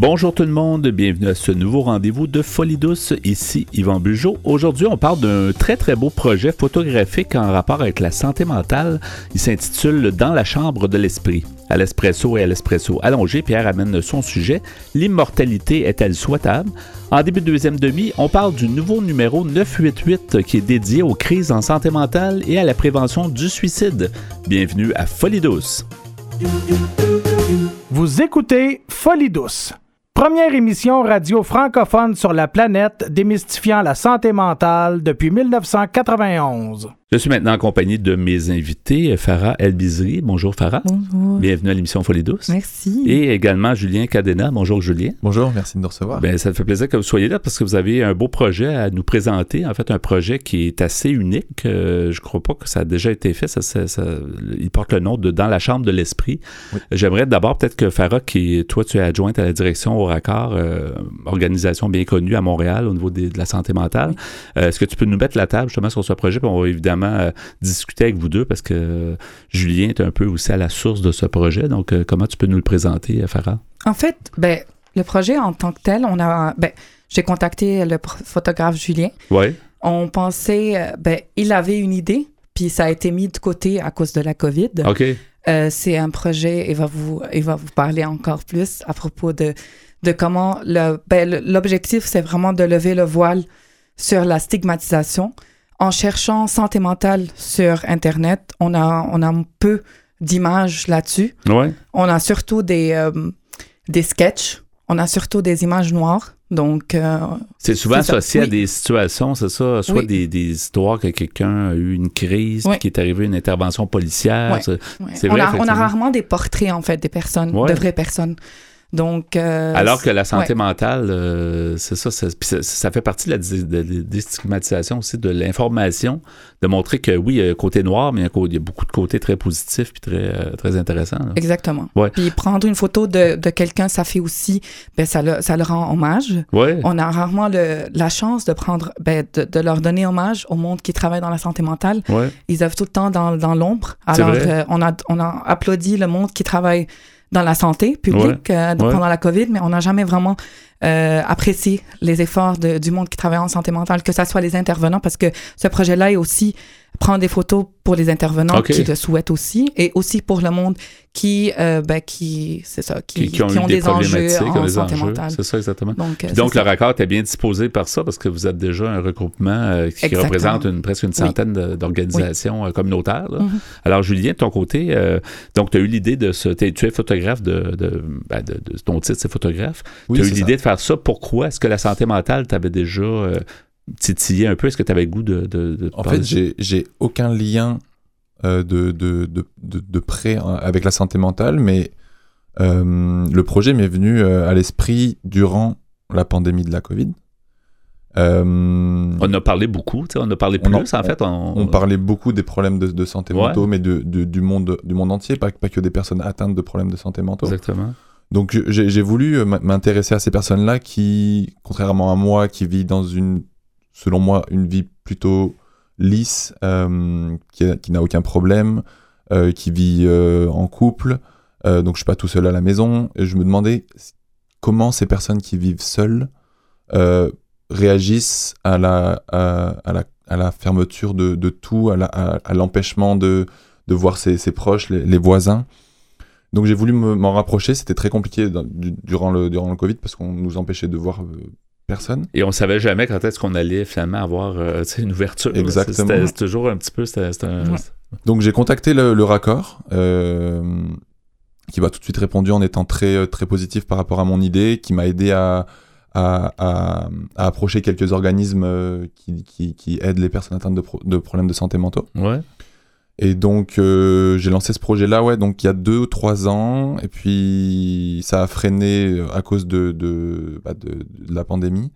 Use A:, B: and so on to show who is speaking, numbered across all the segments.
A: Bonjour tout le monde, bienvenue à ce nouveau rendez-vous de Folie douce. Ici Yvan Bugeaud. Aujourd'hui, on parle d'un très très beau projet photographique en rapport avec la santé mentale. Il s'intitule Dans la chambre de l'esprit. À l'espresso et à l'espresso allongé, Pierre amène son sujet L'immortalité est-elle souhaitable? En début de deuxième demi, on parle du nouveau numéro 988 qui est dédié aux crises en santé mentale et à la prévention du suicide. Bienvenue à Folie douce.
B: Vous écoutez Folie douce, première émission radio francophone sur la planète démystifiant la santé mentale depuis 1991.
A: Je suis maintenant en compagnie de mes invités, Farah Elbizri. Bonjour Farah.
C: Bonjour.
A: Bienvenue à l'émission Folie douce.
C: Merci.
A: Et également Julien Cadena. Bonjour Julien.
D: Bonjour, merci de nous recevoir.
A: Ben, ça me fait plaisir que vous soyez là parce que vous avez un beau projet à nous présenter. En fait, un projet qui est assez unique. Euh, je crois pas que ça a déjà été fait. Ça, ça- ça- il porte le nom de Dans la chambre de l'esprit.
D: Oui.
A: J'aimerais d'abord peut-être que Farah, qui toi tu es adjointe à la direction au raccord, euh, organisation bien connue à Montréal au niveau des- de la santé mentale. Euh, Est-ce que tu peux nous mettre la table justement sur ce projet? Puis on va évidemment euh, discuter avec vous deux parce que euh, Julien est un peu aussi à la source de ce projet. Donc, euh, comment tu peux nous le présenter, Farah?
C: En fait, ben, le projet en tant que tel, on a, ben, j'ai contacté le photographe Julien.
A: Oui.
C: On pensait, ben, il avait une idée, puis ça a été mis de côté à cause de la COVID.
A: OK.
C: Euh, c'est un projet, il va vous, il va vous parler encore plus à propos de, de comment le, ben, l'objectif, c'est vraiment de lever le voile sur la stigmatisation. En cherchant santé mentale sur Internet, on a, on a un peu d'images là-dessus.
A: Ouais.
C: On a surtout des, euh, des sketchs, on a surtout des images noires. Donc, euh,
A: C'est souvent
C: ça,
A: associé à
C: oui.
A: des situations, c'est ça, soit
C: Oui.
A: des, des histoires que quelqu'un a eu une crise,
C: Oui.
A: qui est arrivé une intervention policière. C'est-
C: on,
A: vrai,
C: a, on a rarement des portraits, en fait, des personnes, de vraies personnes. Donc, euh,
A: Alors que la santé
C: ouais.
A: mentale, euh, c'est ça, ça, ça, fait partie de la déstigmatisation aussi, de l'information, de montrer que oui, il y a un côté noir, mais il y a beaucoup de côtés très positifs puis très, euh, très intéressants. là.
C: Exactement.
A: Ouais.
C: Puis prendre une photo de, de quelqu'un, ça fait aussi, ben, ça, le, ça le rend hommage.
A: Ouais.
C: On a rarement le- la chance de prendre, ben, de, de leur donner hommage au monde qui travaille dans la santé mentale.
A: Ouais.
C: Ils œuvrent tout le temps dans, dans l'ombre. Alors, euh, on, a, on a applaudi le monde qui travaille dans la santé publique euh,
A: Ouais.
C: pendant la COVID, mais on n'a jamais vraiment euh, apprécié les efforts de- du monde qui travaille en santé mentale, que ce soit les intervenants, parce que ce projet-là est aussi prendre des photos pour les intervenants qui le souhaitent aussi, et aussi pour le monde qui, euh, ben, qui c'est ça, qui,
A: Qui, qui ont des,
C: des enjeux en
A: des
C: santé
A: enjeux.
C: mentale.
A: C'est ça, exactement.
C: Donc,
A: Puis donc,
C: c'est
A: le raccord était bien disposé par ça parce que vous êtes déjà un regroupement euh, qui
C: Exactement.
A: représente une, presque une centaine d'organisations euh, communautaires. là.
C: Mhm.
A: Alors, Julien, de ton côté, euh, donc, tu as eu l'idée de ce. t'es- Tu es photographe de. de, ben, de- de- ton titre, c'est photographe.
D: Oui,
A: tu as eu l'idée de faire ça. Pourquoi? Est-ce que la santé mentale t'avait déjà euh, titillé un peu? Est-ce que tu avais le goût de. de, de
D: En fait, j'ai j'ai aucun lien euh, de, de, de, près hein, avec la santé mentale, mais euh, le projet m'est venu euh, à l'esprit durant la pandémie de la Covid. Euh,
A: On a parlé beaucoup, on a parlé
D: On
A: plus,
D: en-
A: en fait. On,
D: on parlait beaucoup des problèmes de, de santé
A: Ouais.
D: mentaux, mais de, de- du, monde, du monde entier, pas, pas que des personnes atteintes de problèmes de santé mentaux.
A: Exactement.
D: Donc j'ai j'ai voulu m'intéresser à ces personnes-là qui, contrairement à moi, qui vit dans une, selon moi, une vie plutôt lisse, euh, qui, qui n'a aucun problème, euh, qui vit euh, en couple. Donc je suis pas tout seul à la maison. Et je me demandais comment ces personnes qui vivent seules réagissent à la, à, la, à la fermeture de, de tout, à l'empêchement de, de voir ses, proches, les, voisins. Donc j'ai voulu me- m'en rapprocher. C'était très compliqué durant, le, durant le Covid parce qu'on nous empêchait de voir personne.
A: Et on savait jamais quand est-ce qu'on allait finalement avoir euh, une ouverture.
D: Exactement.
A: C'était toujours un petit peu. un-
C: Ouais.
D: Donc j'ai contacté le, le raccord, euh, qui m'a tout de suite répondu en étant très, euh, très positif par rapport à mon idée, qui m'a aidé à, à, à- à approcher quelques organismes qui, qui, qui aident les personnes atteintes de, pro- de problèmes de santé mentaux.
A: Ouais.
D: Et donc euh, j'ai lancé ce projet-là, ouais, donc il y a deux ou trois ans, et puis ça a freiné à cause de, de, bah, de, de la pandémie.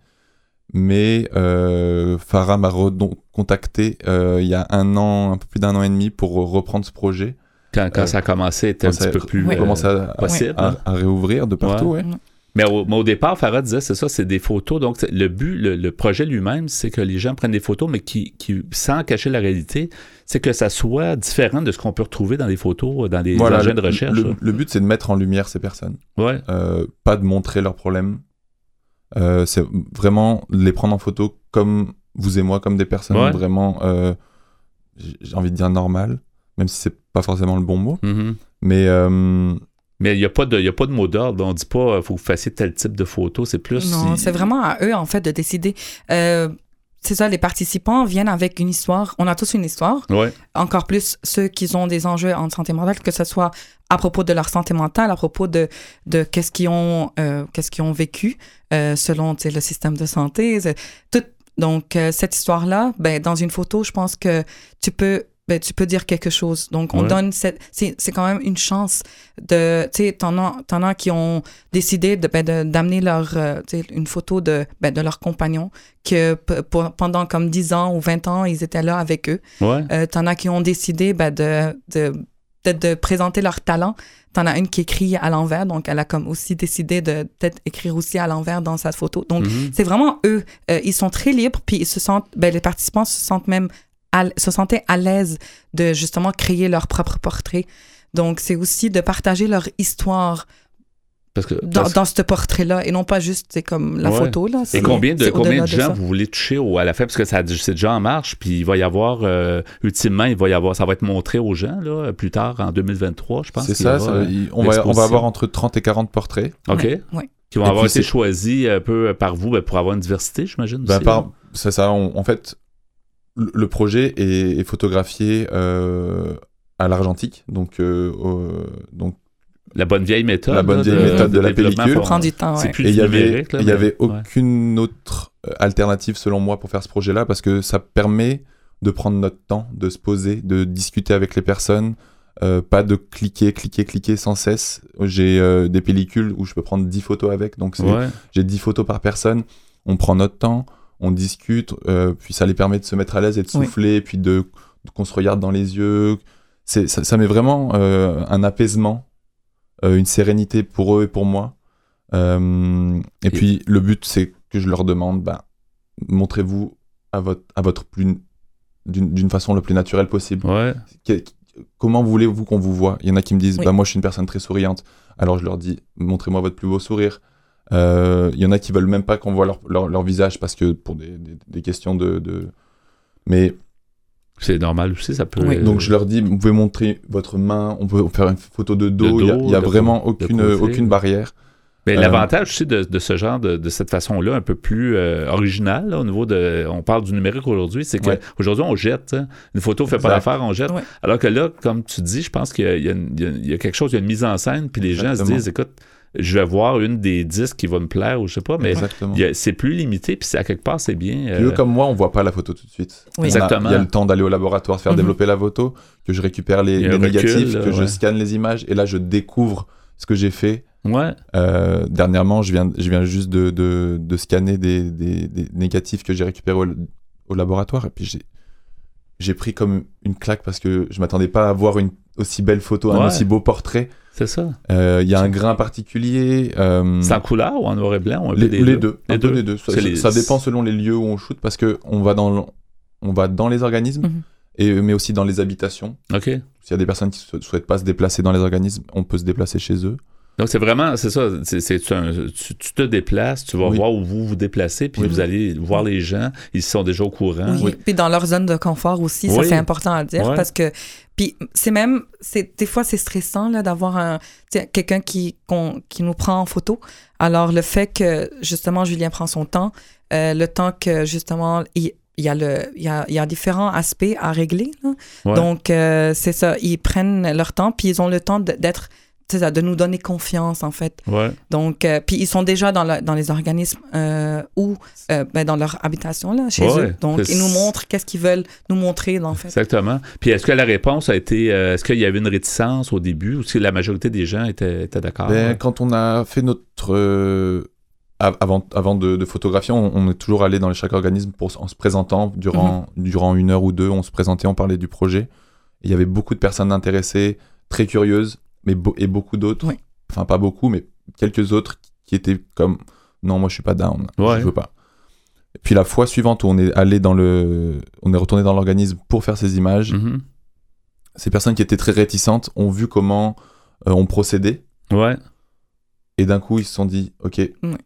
D: Mais euh, Farah m'a recontacté euh, il y a un an, un peu plus d'un an et demi, pour reprendre ce projet.
A: Quand, quand
D: Euh,
A: ça a commencé, c'était un
D: quand ça
A: petit peu plus euh,
D: commence à,
A: possible.
D: à,
A: hein.
D: à réouvrir de partout, ouais.
C: Ouais.
A: Mais au, mais au départ, Farah disait, c'est ça, c'est des photos. Donc, le but, le, le projet lui-même, c'est que les gens prennent des photos, mais qui, qui sans cacher la réalité, c'est que ça soit différent de ce qu'on peut retrouver dans les photos, dans les
D: Voilà,
A: engins de recherche.
D: le- le but, c'est de mettre en lumière ces personnes.
A: Ouais.
D: Euh, pas de montrer leurs problèmes. Euh, c'est vraiment les prendre en photo comme vous et moi, comme des personnes
A: Ouais.
D: vraiment, euh, j'ai envie de dire normales, même si c'est pas forcément le bon mot.
A: Mhm.
D: Mais euh,
A: Mais il n'y a, pas de- y a pas de mot d'ordre. On dit pas, il faut que vous fassiez tel type de photo. C'est plus.
C: Non, c'est vraiment à eux, en fait, de décider. Euh, c'est ça, les participants viennent avec une histoire. On a tous une histoire.
A: Ouais.
C: Encore plus ceux qui ont des enjeux en santé mentale, que ce soit à propos de leur santé mentale, à propos de, de qu'est-ce qu'ils ont, euh, qu'est-ce qu'ils ont vécu euh, selon le système de santé. Tout, donc, euh, cette histoire-là, ben, dans une photo, je pense que tu peux, ben, tu peux dire quelque chose. Donc, on
A: Ouais.
C: donne cette. C'est, c'est quand même une chance de. Tu sais, t'en as, t'en as qui ont décidé de, ben, de- d'amener leur, euh, une photo de, ben, de leur compagnon, que pour- pendant comme 10 ans ou 20 ans, ils étaient là avec eux.
A: Ouais.
C: Euh, t'en as qui ont décidé ben, de, de, de, de présenter leur talent. T'en as une qui écrit à l'envers, donc elle a comme aussi décidé de peut-être écrire aussi à l'envers dans sa photo. Donc,
A: Mhm.
C: c'est vraiment eux. Euh, ils sont très libres, puis ils se sentent, ben, les participants se sentent même, à se sentaient à l'aise de justement créer leur propre portrait. Donc, c'est aussi de partager leur histoire
A: Parce que,
C: dans,
A: parce-
C: dans ce portrait-là et non pas juste c'est comme la
A: Ouais.
C: photo. Là.
A: Et combien de, combien de gens vous voulez toucher au- à la fin? Parce que ça, c'est déjà en marche, puis il va y avoir, euh, ultimement, il va y avoir, ça va être montré aux gens, là, plus tard, en 2023, je pense.
D: c'est ça,
A: aura,
D: ça-
A: euh,
D: il- on, va, on va avoir entre 30 et 40 portraits.
A: OK.
C: Ouais, ouais.
A: Qui vont
D: Et
A: avoir été choisis un peu par vous ben, pour avoir une diversité, j'imagine.
D: Ben, c'est ça, on- en fait, le, projet est, est photographié euh, à l'argentique, donc, euh, donc
A: La bonne vieille méthode.
D: La bonne
A: là,
D: vieille méthode de la pellicule.
C: Prend du temps.
A: C'est
C: ouais.
A: plus
D: Et il y avait, il y
A: ouais.
D: aucune autre euh, alternative selon moi pour faire ce projet-là parce que ça permet de prendre notre temps, de se poser, de discuter avec les personnes, euh, pas de cliquer, cliquer, cliquer sans cesse. J'ai euh, des pellicules où je peux prendre 10 photos avec, donc
A: Ouais.
D: j'ai 10 photos par personne. On prend notre temps, on discute, euh, puis ça les permet de se mettre à l'aise et de
C: Oui.
D: souffler, puis de qu'on se regarde dans les yeux. C'est ça, ça met vraiment euh, un apaisement, euh, une sérénité pour eux et pour moi. Euh, et,
A: Et-
D: puis le but, c'est que je leur demande, bah, montrez-vous à votre, à votre plus d'une d'une façon le plus naturelle possible.
A: Ouais.
D: Que- comment voulez-vous qu'on vous voit? Il y en a qui me disent,
C: Oui.
D: bah moi je suis une personne très souriante. Alors je leur dis, montrez-moi votre plus beau sourire. Euh, Il y en a qui veulent même pas qu'on voit leur, leur, leur visage parce que pour des, des, des questions de, de... Mais
A: C'est normal aussi, ça peut.
C: Oui.
D: donc je leur dis, vous pouvez montrer votre main, on peut faire une photo de dos. Il y a- vraiment aucune, aucune barrière.
A: Mais
D: Euh,
A: l'avantage aussi de, de ce genre, de, de cette façon-là, un peu plus euh, original, là, au niveau de. On parle du numérique aujourd'hui, c'est
D: Ouais.
A: qu'aujourd'hui, on jette. hein. Une photo fait pas l'affaire, on jette.
C: Ouais.
A: Alors que là, comme tu dis, je pense qu'il y a, il y y a- quelque chose, il y a une mise en scène, puis les gens se disent, écoute, je vais voir une des disques qui va me plaire, ou je sais pas, mais c'est plus limité, puis c'est- à quelque part, c'est bien.
D: Puis eux,
A: euh,
D: comme moi, on voit pas la photo tout de suite.
C: Oui.
A: Exactement.
D: Il y a le temps d'aller au laboratoire, faire
C: Mhm.
D: développer la photo, que je récupère les,
A: recul,
D: négatifs,
A: là,
D: que je scanne les images, et là, je découvre ce que j'ai fait.
A: Ouais.
D: Euh, dernièrement, je viens, je viens juste de, de, de scanner des, des, des négatifs que j'ai récupérés au, au laboratoire, et puis j'ai j'ai pris comme une claque parce que je m'attendais pas à voir une aussi belle photo, un aussi beau portrait.
A: C'est ça.
D: Euh, Il y a un grain particulier. euh,
A: C'est en couleur ou en noir et blanc? ou un peu
D: les, deux.
A: Les deux.
D: les deux. Ça,
A: C'est les-
D: ça dépend selon les lieux où on shoot parce que on va dans, on va dans les organismes,
C: Mhm.
D: et, mais aussi dans les habitations.
A: OK.
D: S'il y a des personnes qui ne souhaitent pas se déplacer dans les organismes, on peut se déplacer chez eux.
A: Donc, c'est vraiment, c'est ça, c'est, tu, tu te déplaces, tu vas
D: Oui.
A: voir où vous vous déplacez, puis
D: Oui.
A: vous allez voir les gens, ils sont déjà au courant.
C: Oui. Puis dans leur zone de confort aussi, ça c'est important à dire parce que puis c'est même c'est des fois c'est stressant là d'avoir un quelqu'un qui nous prend en photo. Alors le fait que justement Julien prend son temps, euh, le temps que justement il il y, a le, il, y a, il y a différents aspects à régler. là.
A: Ouais.
C: Donc, euh, c'est ça. Ils prennent leur temps, puis ils ont le temps d'être, ça, de nous donner confiance, en fait.
A: Ouais.
C: Donc, euh, puis ils sont déjà dans, la- dans les organismes euh, ou euh, ben, dans leur habitation, là, chez
A: Ouais,
C: eux. Donc, ils nous montrent qu'est-ce qu'ils veulent nous montrer, en fait.
A: Exactement. Puis est-ce que la réponse a été. euh, est-ce qu'il y avait une réticence au début ou si la majorité des gens étaient, étaient d'accord?
D: Ben, Quand on a fait notre. av- avant avant de, de photographier, on, on est toujours allé dans chaque organisme pour, en se présentant. Durant,
C: Mhm.
D: durant une heure ou deux, on se présentait, on parlait du projet. Et il y avait beaucoup de personnes intéressées, très curieuses, mais et beaucoup d'autres.
C: Oui.
D: Enfin, pas beaucoup, mais quelques autres qui était comme non, moi je suis pas down,
A: Ouais.
D: je veux pas. Et puis la fois suivante où on est allé dans le, on est retourné dans l'organisme pour faire ces images,
A: Mhm.
D: ces personnes qui étaient très réticentes ont vu comment euh, on procédait
A: Ouais.
D: Et d'un coup ils se sont dit ok,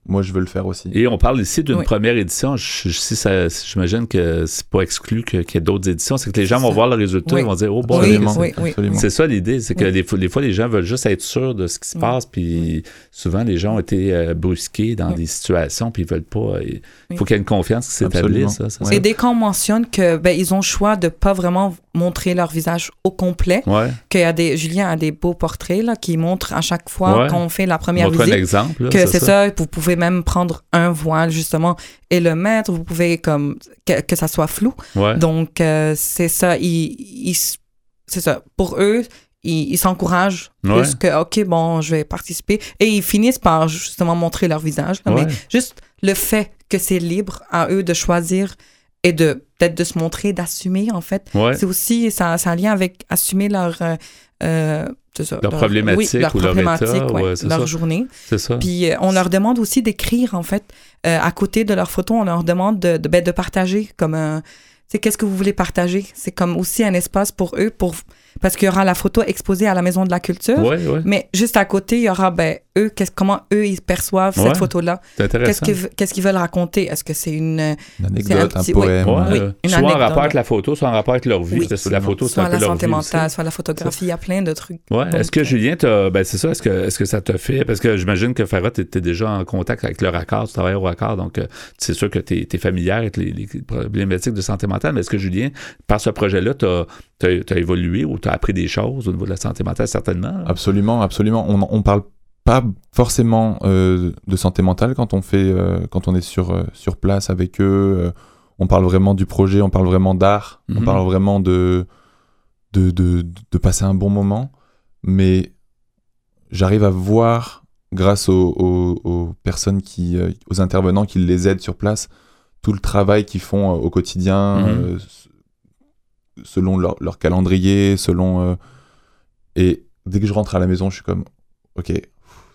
D: moi je veux le faire aussi.
A: Et on parle ici d'une
C: Oui.
A: première édition. Je- je- si ça- j'imagine que c'est pas exclu qu'il y ait d'autres éditions. C'est que les gens vont
C: ça.
A: voir le résultat,
C: Oui.
A: ils vont dire oh bon,
C: Oui,
D: Absolument,
C: oui, oui.
D: absolument.
A: C'est ça l'idée, c'est que
C: Oui.
A: des, fois, des fois, les gens veulent juste être sûrs de ce qui se
C: Oui.
A: passe, puis souvent les gens ont été euh, brusqués dans
C: Oui.
A: des situations, puis ils veulent pas. Il
C: Oui.
A: faut qu'il y ait une confiance qui s'établisse.
C: Et dès qu'on mentionne que ben, ils ont le choix de pas vraiment montrer leur visage au complet.
A: Ouais.
C: qu'il y a des Julien a des beaux portraits là qui montrent à chaque fois
A: Ouais.
C: quand on fait la première
A: Montre un exemple. là,
C: que c'est ça. vous pouvez même prendre un voile justement et le mettre, vous pouvez comme que, que ça soit flou.
A: Ouais.
C: Donc euh, c'est ça, ils, ils- c'est ça. Pour eux, ils ils s'encouragent plus
A: Ouais.
C: que ok bon je vais participer et ils finissent par justement montrer leur visage. là.
A: Ouais.
C: Mais juste le fait que c'est libre à eux de choisir et de peut-être de se montrer, d'assumer en fait.
A: Ouais.
C: C'est aussi ça, ça a un lien avec assumer leur euh, euh, ça,
A: Leur problématique
C: oui, leur
A: ou leur
C: problématique,
A: état,
C: ouais,
A: ouais, c'est
C: leur
A: ça.
C: journée.
A: C'est ça.
C: Puis euh, on leur demande aussi d'écrire, en fait, euh, à côté de leurs photos, on leur demande de, de, ben, de partager comme un... Tu sais, qu'est-ce que vous voulez partager? C'est comme aussi un espace pour eux, pour parce qu'il y aura la photo exposée à la Maison de la Culture,
A: Ouais, ouais.
C: mais juste à côté, il y aura, ben, eux, qu'est-ce, comment eux, ils perçoivent
A: Ouais.
C: cette photo-là?
A: C'est
C: Qu'est-ce,
A: intéressant.
C: que- qu'est-ce qu'ils veulent raconter? Est-ce que c'est une...
D: Une
C: C'est un
D: anecdote, un,
C: petit-
D: poème.
C: Oui,
A: euh,
C: une
A: soit en
C: anecdote.
A: rapport avec la photo, soit en rapport avec leur vie.
C: Oui.
A: parce que la photo, c'est
C: Soit
A: un peu
C: la
A: leur vie aussi.
C: mentale, soit la photographie, il y a plein de trucs.
A: Ouais.
C: Donc,
A: Est-ce que
C: euh,
A: Julien, t'as- ben c'est ça, est-ce que, est-ce que ça t'a fait? Parce que j'imagine que Farah, tu étais déjà en contact avec le raccord, tu travailles au raccord, donc euh, c'est sûr que tu es, familière avec les, les problématiques de santé mentale, mais est-ce que Julien, par ce projet-là, tu as, évolué ou tu as appris des choses au niveau de la santé mentale, certainement?
D: Absolument, absolument. On, on parle pas forcément euh, de santé mentale quand on fait, euh, quand on est sur euh, sur place avec eux. on parle vraiment du projet, on parle vraiment d'art, on
A: Mhm.
D: parle vraiment de de, de de passer un bon moment. Mais j'arrive à voir, grâce aux, aux- aux personnes qui, aux intervenants qui les aident sur place, tout le travail qu'ils font au quotidien,
A: Mhm.
D: euh, selon leur, leur calendrier, selon euh, et dès que je rentre à la maison, je suis comme, ok,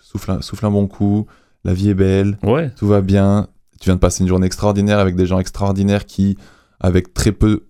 D: souffle un, souffle un bon coup, la vie est belle,
A: Ouais.
D: tout va bien. Tu viens de passer une journée extraordinaire avec des gens extraordinaires qui, avec très peu,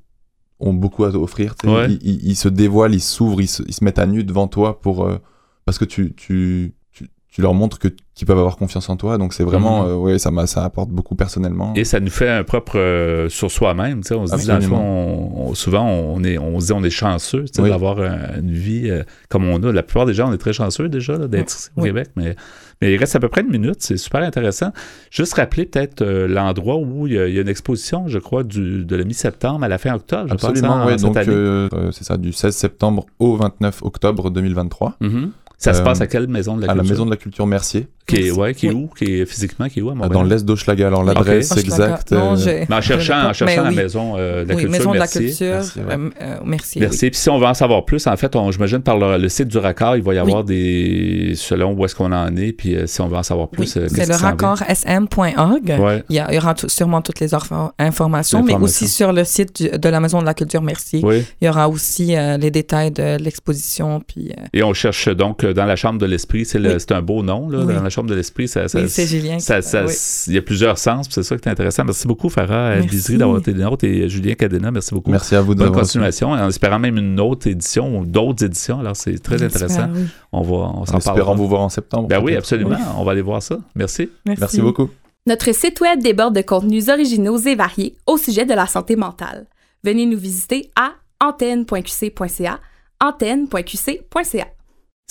D: ont beaucoup à offrir. tu sais.
A: Ouais.
D: Ils, ils- ils se dévoilent, ils s'ouvrent, ils se, ils se mettent à nu devant toi pour, euh, parce que tu, tu, tu, tu leur montres que qu'ils peuvent avoir confiance en toi. Donc c'est vraiment,
A: Mhm.
D: euh, ouais, ça, m'a- ça apporte beaucoup personnellement.
A: Et ça nous fait un propre euh, sur soi-même. tu sais. On se dit, dans le fond,
D: Absolument.
A: on- on- souvent, on, est, on se dit on est chanceux tu sais,
D: Oui.
A: d'avoir un- une vie euh, comme on a. La plupart des gens, on est très chanceux déjà là, d'être ici au
C: Oui.
A: Québec, mais, mais il reste à peu près une minute. C'est super intéressant. Juste rappeler peut-être euh, l'endroit où il y, a, il y a une exposition, je crois, du, de la mi-septembre à la fin octobre. Je
D: Absolument,
A: pense, hein,
D: Donc
A: année.
D: c'est ça, du 16 septembre au 29 octobre 2023.
A: Mhm. Ça se
D: euh,
A: passe à quelle maison de la
D: à la
A: culture?
D: Maison de la Culture Mercier,
A: Qui est, ouais, qui est
C: Oui.
A: où? Qui est physiquement, qui est où à
D: euh,
A: Montréal?
D: dans l'est d'Hochelaga. Alors l'adresse
C: Ok.
D: exacte.
C: Non,
D: euh,
A: Mais en cherchant, en
C: Mais
A: cherchant la
C: oui.
A: maison euh, de la
C: oui,
A: culture,
C: Maison de la
A: merci.
C: Culture,
D: Merci, ouais.
C: euh, euh, merci.
A: Puis si on veut en savoir plus, en fait, on- j'imagine par le, le site du raccord, il va y avoir des. selon où est-ce qu'on en est, puis euh, si on veut en savoir plus. euh,
C: c'est
A: qu'est-ce
C: le raccord sm.org.
A: Ouais,
C: Il y, a- il y aura sûrement toutes les informations, mais aussi sur le site du- de la Maison de la Culture Mercier.
A: oui.
C: Il y aura aussi euh, les détails de l'exposition. Puis, euh,
A: Et on cherche donc euh, dans la chambre de l'esprit, c'est le-
C: Oui.
A: c'est un beau nom, là,
C: Oui.
A: dans la chambre de l'esprit. Ça, ça,
C: oui, c'est Julien. qui-
A: ça- ça-
C: oui.
A: Il y a plusieurs sens, puis c'est ça qui est intéressant. Merci beaucoup, Farah
C: Merci.
A: Bizery, d'avoir été des nôtres, et Julien Cadena, merci beaucoup.
D: Merci à vous de
A: Bonne continuation, en espérant même une autre édition ou d'autres éditions. Alors, c'est très intéressant. On va, on s'en
D: vous voir en septembre.
A: Ben oui, absolument. On va aller voir ça. Merci.
D: Merci beaucoup.
E: Notre site web déborde de contenus originaux et variés au sujet de la santé mentale. Venez nous visiter à antenne.qc.ca, antenne.qc.ca.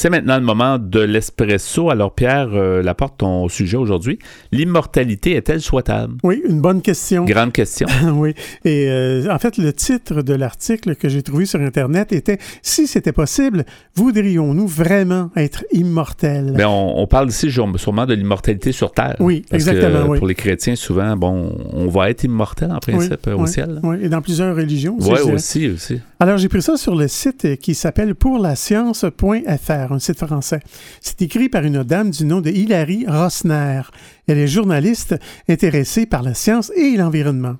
A: C'est maintenant le moment de l'espresso. Alors, Pierre euh, Laporte, ton sujet aujourd'hui. L'immortalité est-elle souhaitable?
B: Oui, une bonne question.
A: Grande question.
B: oui. Et euh, en fait, le titre de l'article que j'ai trouvé sur Internet était Si c'était possible, voudrions-nous vraiment être immortels?
A: Ben, on, on parle ici sûrement de l'immortalité sur Terre.
B: Oui,
A: Parce que,
B: exactement, oui.
A: Pour les chrétiens, souvent, bon, on va être immortel en principe
B: Oui,
A: au
B: oui,
A: ciel.
B: Oui, et dans plusieurs religions aussi.
A: Oui, aussi, aussi.
B: Alors, j'ai pris ça sur le site qui s'appelle pourlascience.fr, un site français. C'est écrit par une dame du nom de Hilary Rossner. Elle est journaliste intéressée par la science et l'environnement.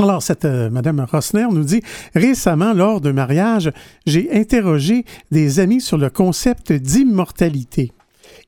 B: Alors, cette euh, Madame Rossner nous dit Récemment, lors d'un mariage, j'ai interrogé des amis sur le concept d'immortalité.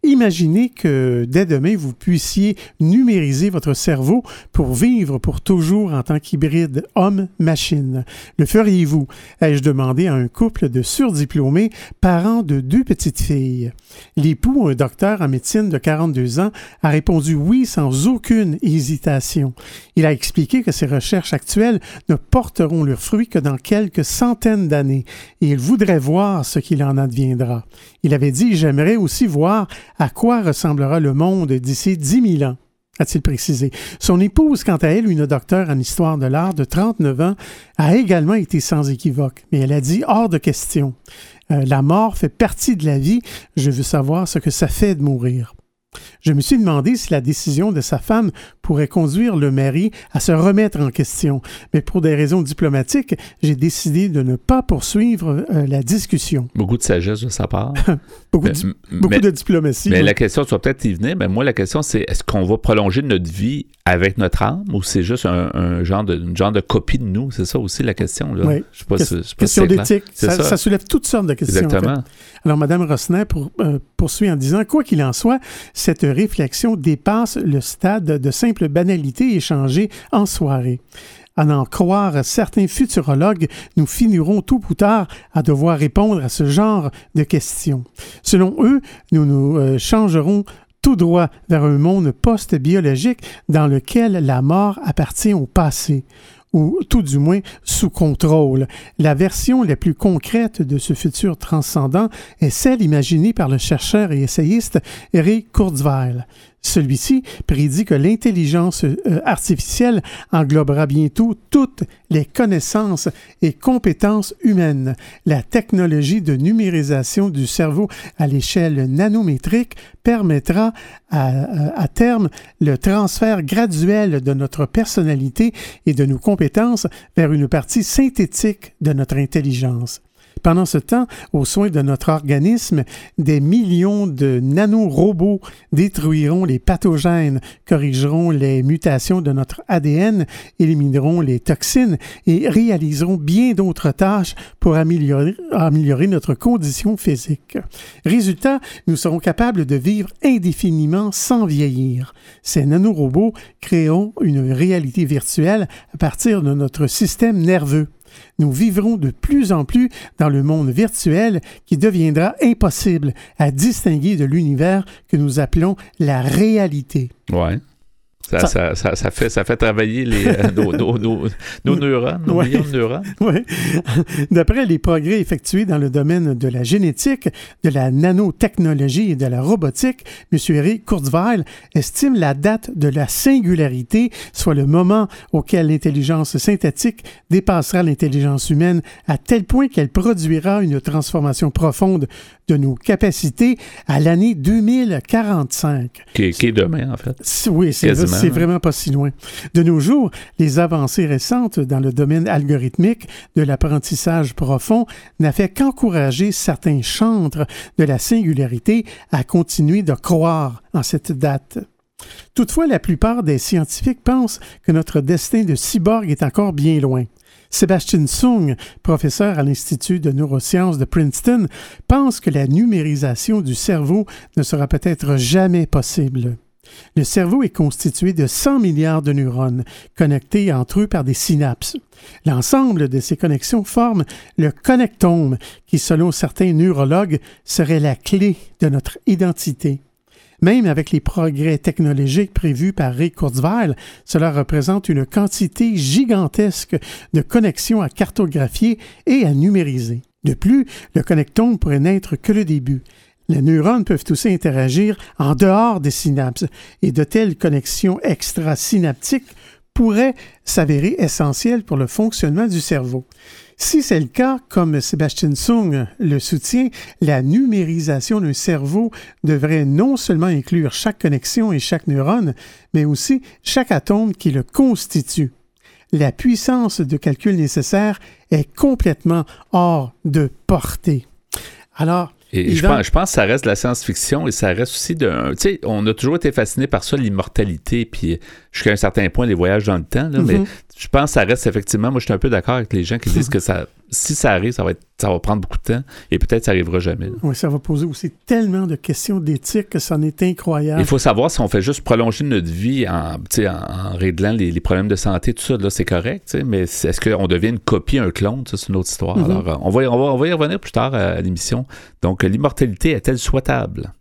B: Imaginez que dès demain, vous puissiez numériser votre cerveau pour vivre pour toujours en tant qu'hybride homme-machine. Le feriez-vous? Ai-je demandé à un couple de surdiplômés, parents de deux petites filles? L'époux, un docteur en médecine de 42 ans, a répondu oui sans aucune hésitation. Il a expliqué que ses recherches actuelles ne porteront leurs fruits que dans quelques centaines d'années et il voudrait voir ce qu'il en adviendra. Il avait dit J'aimerais aussi voir à quoi ressemblera le monde d'ici dix mille ans a-t-il précisé. Son épouse, quant à elle, une docteure en histoire de l'art de 39 ans, a également été sans équivoque, mais elle a dit hors de question. Euh, la mort fait partie de la vie, je veux savoir ce que ça fait de mourir. Je me suis demandé si la décision de sa femme pourrait conduire le mari à se remettre en question, mais pour des raisons diplomatiques, j'ai décidé de ne pas poursuivre euh, la discussion.
A: Beaucoup de sagesse de sa part.
B: beaucoup, de, beaucoup de, diplomatie.
A: Mais la question, tu vas peut-être y venir, mais moi, la question, c'est est-ce qu'on va prolonger notre vie avec notre âme ou c'est juste un, genre de, une genre de copie de nous? C'est ça aussi la question. Là.
B: Oui. Je sais pas, si, question d'éthique. Ça, ça. soulève toutes sortes de questions.
A: Exactement.
B: Alors, Mme Rossner pour, euh, poursuit en disant, quoi qu'il en soit, cette réflexion dépasse le stade de simple banalité échangée en soirée. À en croire certains futurologues, nous finirons tout ou tard à devoir répondre à ce genre de questions. Selon eux, nous nous euh, changerons tout droit vers un monde post-biologique dans lequel la mort appartient au passé ou tout du moins sous contrôle. La version la plus concrète de ce futur transcendant est celle imaginée par le chercheur et essayiste Eric Kurzweil. Celui-ci prédit que l'intelligence euh, artificielle englobera bientôt toutes les connaissances et compétences humaines. La technologie de numérisation du cerveau à l'échelle nanométrique permettra à, à, terme le transfert graduel de notre personnalité et de nos compétences vers une partie synthétique de notre intelligence. Pendant ce temps, aux soins de notre organisme, des millions de nanorobots détruiront les pathogènes, corrigeront les mutations de notre ADN, élimineront les toxines et réaliseront bien d'autres tâches pour améliorer, améliorer notre condition physique. Résultat, nous serons capables de vivre indéfiniment sans vieillir. Ces nanorobots créeront une réalité virtuelle à partir de notre système nerveux nous vivrons de plus en plus dans le monde virtuel qui deviendra impossible à distinguer de l'univers que nous appelons la réalité.
A: Ça, ça, ça, fait, ça fait travailler les, euh, nos, nos, nos, neurones, nos millions de neurones.
B: Oui. D'après les progrès effectués dans le domaine de la génétique, de la nanotechnologie et de la robotique, M. Eric Kurzweil estime la date de la singularité, soit le moment auquel l'intelligence synthétique dépassera l'intelligence humaine à tel point qu'elle produira une transformation profonde de nos capacités à l'année 2045.
A: Qui, est demain, en fait.
B: Oui, c'est vraiment pas si loin. De nos jours, les avancées récentes dans le domaine algorithmique de l'apprentissage profond n'a fait qu'encourager certains chantres de la singularité à continuer de croire en cette date. Toutefois, la plupart des scientifiques pensent que notre destin de cyborg est encore bien loin. Sébastien Sung, professeur à l'Institut de neurosciences de Princeton, pense que la numérisation du cerveau ne sera peut-être jamais possible. Le cerveau est constitué de 100 milliards de neurones, connectés entre eux par des synapses. L'ensemble de ces connexions forme le connectome, qui, selon certains neurologues, serait la clé de notre identité. Même avec les progrès technologiques prévus par Ray Kurzweil, cela représente une quantité gigantesque de connexions à cartographier et à numériser. De plus, le connectome pourrait n'être que le début. Les neurones peuvent aussi interagir en dehors des synapses et de telles connexions extrasynaptiques pourraient s'avérer essentielles pour le fonctionnement du cerveau. Si c'est le cas, comme Sébastien Sung le soutient, la numérisation d'un cerveau devrait non seulement inclure chaque connexion et chaque neurone, mais aussi chaque atome qui le constitue. La puissance de calcul nécessaire est complètement hors de portée. Alors,
A: je, pense, je, pense, que ça reste de la science-fiction et ça reste aussi de. Tu sais, on a toujours été fasciné par ça, l'immortalité, puis jusqu'à un certain point, les voyages dans le temps. mais mm-hmm. je pense que ça reste effectivement. Moi, je suis un peu d'accord avec les gens qui disent que ça si ça arrive, ça va, être, ça va prendre beaucoup de temps et peut-être ça arrivera jamais.
B: Oui, ça va poser aussi tellement de questions d'éthique que ça en est incroyable.
A: Il faut savoir si on fait juste prolonger notre vie en, en réglant les, problèmes de santé, tout ça, là, c'est correct, mais est-ce qu'on devient une copie, un clone, c'est une autre histoire.
B: Mhm.
A: Alors, on va, on, va, on va y revenir plus tard à l'émission. Donc, l'immortalité est-elle souhaitable?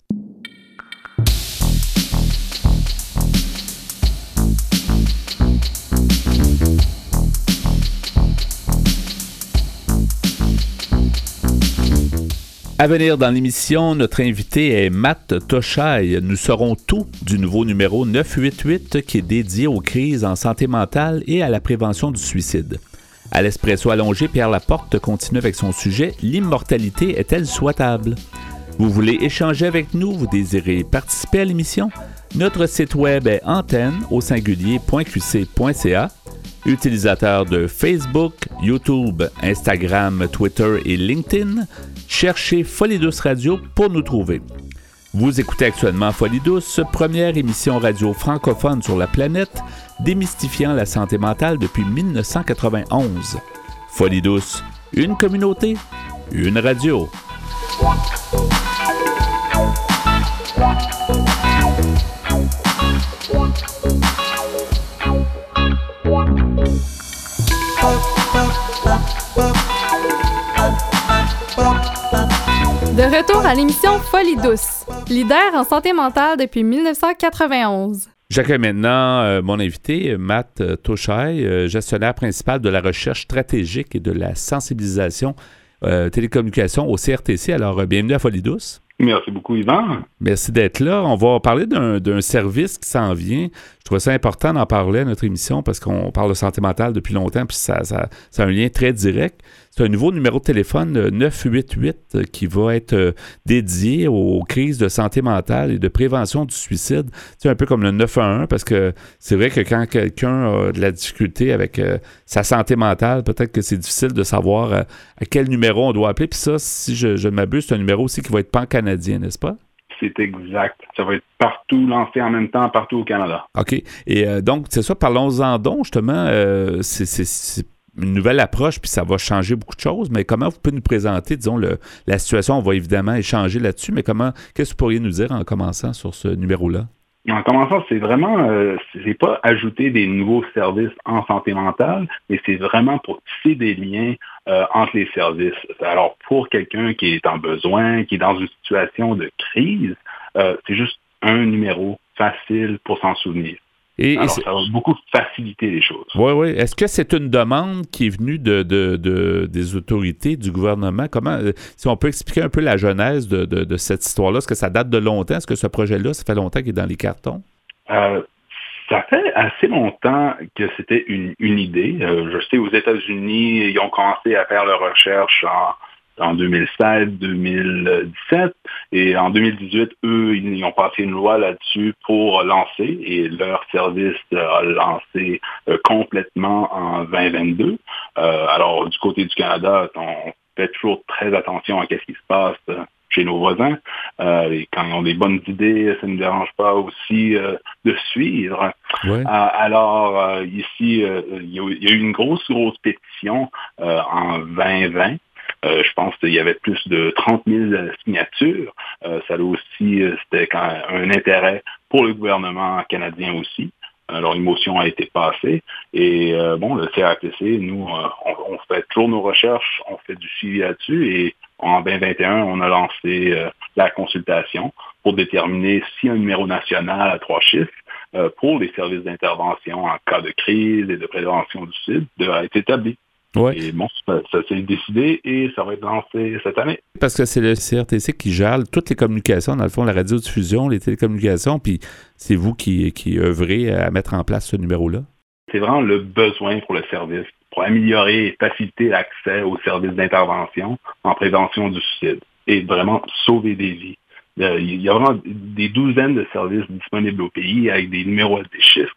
A: À venir dans l'émission, notre invité est Matt Toshai. Nous saurons tout du nouveau numéro 988 qui est dédié aux crises en santé mentale et à la prévention du suicide. À l'espresso allongé, Pierre Laporte continue avec son sujet L'immortalité est-elle souhaitable? Vous voulez échanger avec nous Vous désirez participer à l'émission? Notre site web est antenne au singulier.qc.ca. Utilisateur de Facebook, YouTube, Instagram, Twitter et LinkedIn, cherchez Folie Radio pour nous trouver. Vous écoutez actuellement Folie Douce, première émission radio francophone sur la planète, démystifiant la santé mentale depuis 1991. Folie une communauté, une radio.
F: De retour à l'émission Folie douce, leader en santé mentale depuis 1991.
A: J'accueille maintenant euh, mon invité, Matt euh, Toshai, euh, gestionnaire principal de la recherche stratégique et de la sensibilisation euh, télécommunication au CRTC. Alors, euh, bienvenue à Folie douce.
G: Merci beaucoup, Yvan.
A: Merci d'être là. On va parler d'un service qui s'en vient. Je trouvais ça important d'en parler à notre émission parce qu'on parle de santé mentale depuis longtemps, puis ça, ça, ça a un lien très direct. C'est un nouveau numéro de téléphone euh, 988 euh, qui va être euh, dédié aux crises de santé mentale et de prévention du suicide. C'est un peu comme le 911 parce que c'est vrai que quand quelqu'un a de la difficulté avec euh, sa santé mentale, peut-être que c'est difficile de savoir à quel numéro on doit appeler. Puis ça, si je, je m'abuse, c'est un numéro aussi qui va être pan-canadien, n'est-ce pas?
G: C'est exact. Ça va être partout lancé en même temps, partout au Canada.
A: OK. Et euh, donc, c'est ça, parlons-en donc, justement. euh, c'est- une nouvelle approche, puis ça va changer beaucoup de choses. Mais comment vous pouvez nous présenter, disons, la situation? On va évidemment échanger là-dessus, mais comment, qu'est-ce que vous pourriez nous dire en commençant sur ce numéro-là?
G: En commençant, c'est vraiment, euh, c'est pas ajouter des nouveaux services en santé mentale, mais c'est vraiment pour tisser des liens euh, entre les services. Alors, pour quelqu'un qui est en besoin, qui est dans une situation de crise, euh, c'est juste un numéro facile pour s'en souvenir.
A: Et,
G: Alors, ça va beaucoup faciliter les choses.
A: Oui, oui. Est-ce que c'est une demande qui est venue de, de- de- des autorités, du gouvernement? Comment, euh, si on peut expliquer un peu la genèse de, cette histoire-là, est-ce que ça date de longtemps? Est-ce que ce projet-là, ça fait longtemps qu'il est dans les cartons?
G: Euh, ça fait assez longtemps que c'était une, une idée. Euh, je sais, aux États-Unis, ils ont commencé à faire leur recherche en, en 2016-2017. Et en 2018, eux, ils, ont passé une loi là-dessus pour lancer. Et leur service a lancé euh, complètement en 2022. Euh, alors, du côté du Canada, on fait toujours très attention à ce qui se passe euh, chez nos voisins. Euh, et quand ils ont des bonnes idées, ça ne nous dérange pas aussi euh, de suivre.
A: Oui.
G: Euh, alors, euh, ici, il y, a eu- il y a eu une grosse, grosse pétition euh, en 2020. Euh, je pense qu'il y avait plus de 30 000 signatures. Euh, ça a aussi, euh, c'était un intérêt pour le gouvernement canadien aussi. Alors, une motion a été passée. Et euh, bon, le CRTC, nous, euh, on, fait toujours nos recherches, on fait du suivi là-dessus. Et en 2021, on a lancé euh, la consultation pour déterminer si un numéro national à trois chiffres euh, pour les services d'intervention en cas de crise et de prévention du suicide devrait être établi.
A: Oui.
G: Et bon, ça, ça s'est décidé et ça va être lancé cette année.
A: Parce que c'est le CRTC qui gère toutes les communications, dans le fond, la radiodiffusion, les télécommunications, puis c'est vous qui, qui œuvrez à mettre en place ce numéro-là?
G: C'est vraiment le besoin pour le service, pour améliorer et faciliter l'accès aux services d'intervention en prévention du suicide et vraiment sauver des vies. Euh, Il y a vraiment des douzaines de services disponibles au pays avec des numéros des chiffres.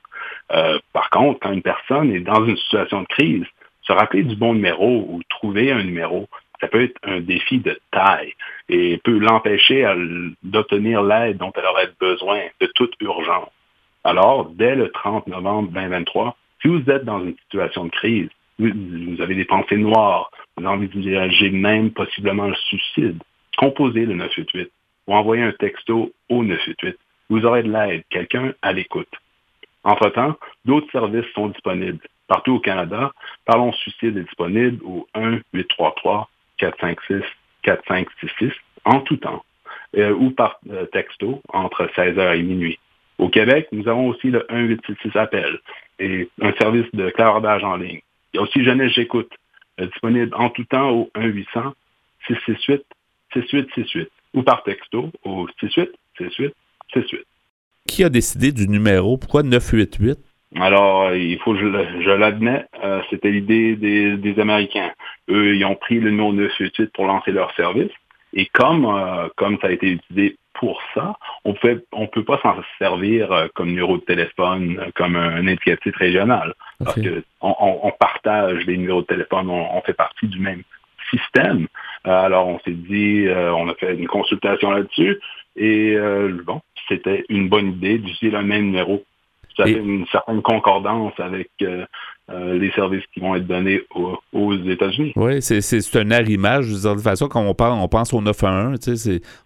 G: Euh, par contre, quand une personne est dans une situation de crise, se rappeler du bon numéro ou trouver un numéro, ça peut être un défi de taille et peut l'empêcher d'obtenir l'aide dont elle aurait besoin de toute urgence. Alors, dès le 30 novembre 2023, si vous êtes dans une situation de crise, vous, avez des pensées noires, vous envisagez même possiblement le suicide, composez le 988 ou envoyez un texto au 988. Vous aurez de l'aide, quelqu'un à l'écoute. Entre-temps, d'autres services sont disponibles. Partout au Canada, Parlons Suicide est disponible au 1-833-456-4566 en tout temps euh, ou par euh, texto entre 16h et minuit. Au Québec, nous avons aussi le 1866 appel et un service de clardage en ligne. Il y a aussi Jeunesse J'écoute, euh, disponible en tout temps au 1-800-668-6868 ou par texto au 68-68-68.
A: Qui a décidé du numéro? Pourquoi 988?
G: Alors, il faut que je, l'admets, euh, c'était l'idée des, Américains. Eux, ils ont pris le numéro 988 pour lancer leur service. Et comme, euh, comme ça a été utilisé pour ça, on ne on peut pas s'en servir euh, comme numéro de téléphone, comme un, indicatif régional. Parce qu'on on, partage les numéros de téléphone, on, fait partie du même système. alors, on s'est dit, on a fait une consultation là-dessus. Et bon, c'était une bonne idée d'utiliser le même numéro ça fait une certaine concordance avec euh, euh, les services qui vont être donnés aux, États-Unis.
A: Oui, c'est un arrimage. De toute façon, quand on, parle, on pense au 911,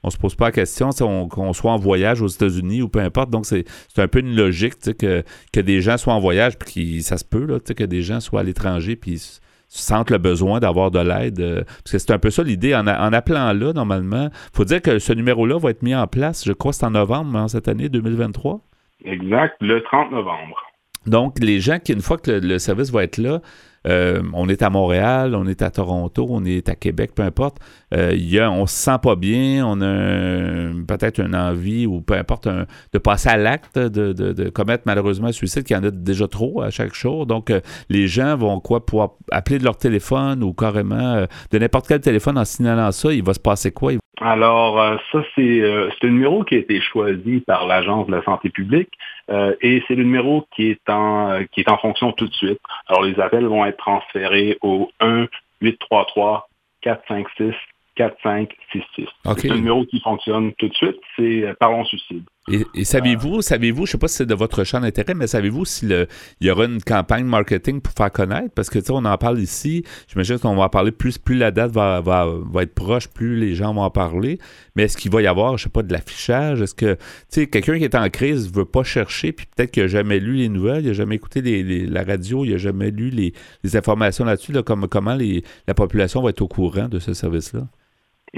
A: on ne se pose pas la question qu'on soit en voyage aux États-Unis ou peu importe. Donc, c'est un peu une logique que, que des gens soient en voyage, puis ça se peut, là, que des gens soient à l'étranger, puis sentent le besoin d'avoir de l'aide. Euh, parce que c'est un peu ça l'idée. En, appelant là, normalement, il faut dire que ce numéro-là va être mis en place, je crois, c'est en novembre hein, cette année 2023.
G: Exact, le 30 novembre.
A: Donc, les gens qui, une fois que le service va être là, euh, on est à Montréal, on est à Toronto, on est à Québec, peu importe. Euh, y on se sent pas bien, on a peut-être une envie ou peu importe de passer à l'acte, de, commettre malheureusement un suicide, qu'il y en a déjà trop à chaque jour. Donc, euh, les gens vont quoi pouvoir appeler de leur téléphone ou carrément de n'importe quel téléphone en signalant ça, il va se passer quoi?
G: Alors, ça, c'est un numéro qui a été choisi par l'Agence de la santé publique et c'est le numéro qui est, en, qui est en fonction tout de suite. Alors, les appels vont transféré au 1 833 456 4566. C'est un numéro qui fonctionne tout de suite, c'est euh, Parlons Suicide.
A: Et, savez-vous, savez-vous, je sais pas si c'est de votre champ d'intérêt, mais savez-vous s'il y aura une campagne marketing pour faire connaître? Parce que tu sais, on en parle ici, j'imagine qu'on va en parler plus, plus la date va, va, va, être proche, plus les gens vont en parler. Mais est-ce qu'il va y avoir, je sais pas, de l'affichage? Est-ce que, tu sais, quelqu'un qui est en crise veut pas chercher, puis peut-être qu'il n'a jamais lu les nouvelles, il n'a jamais écouté la radio, il n'a jamais lu les, informations là-dessus, là, comme, comment les, la population va être au courant de ce service-là?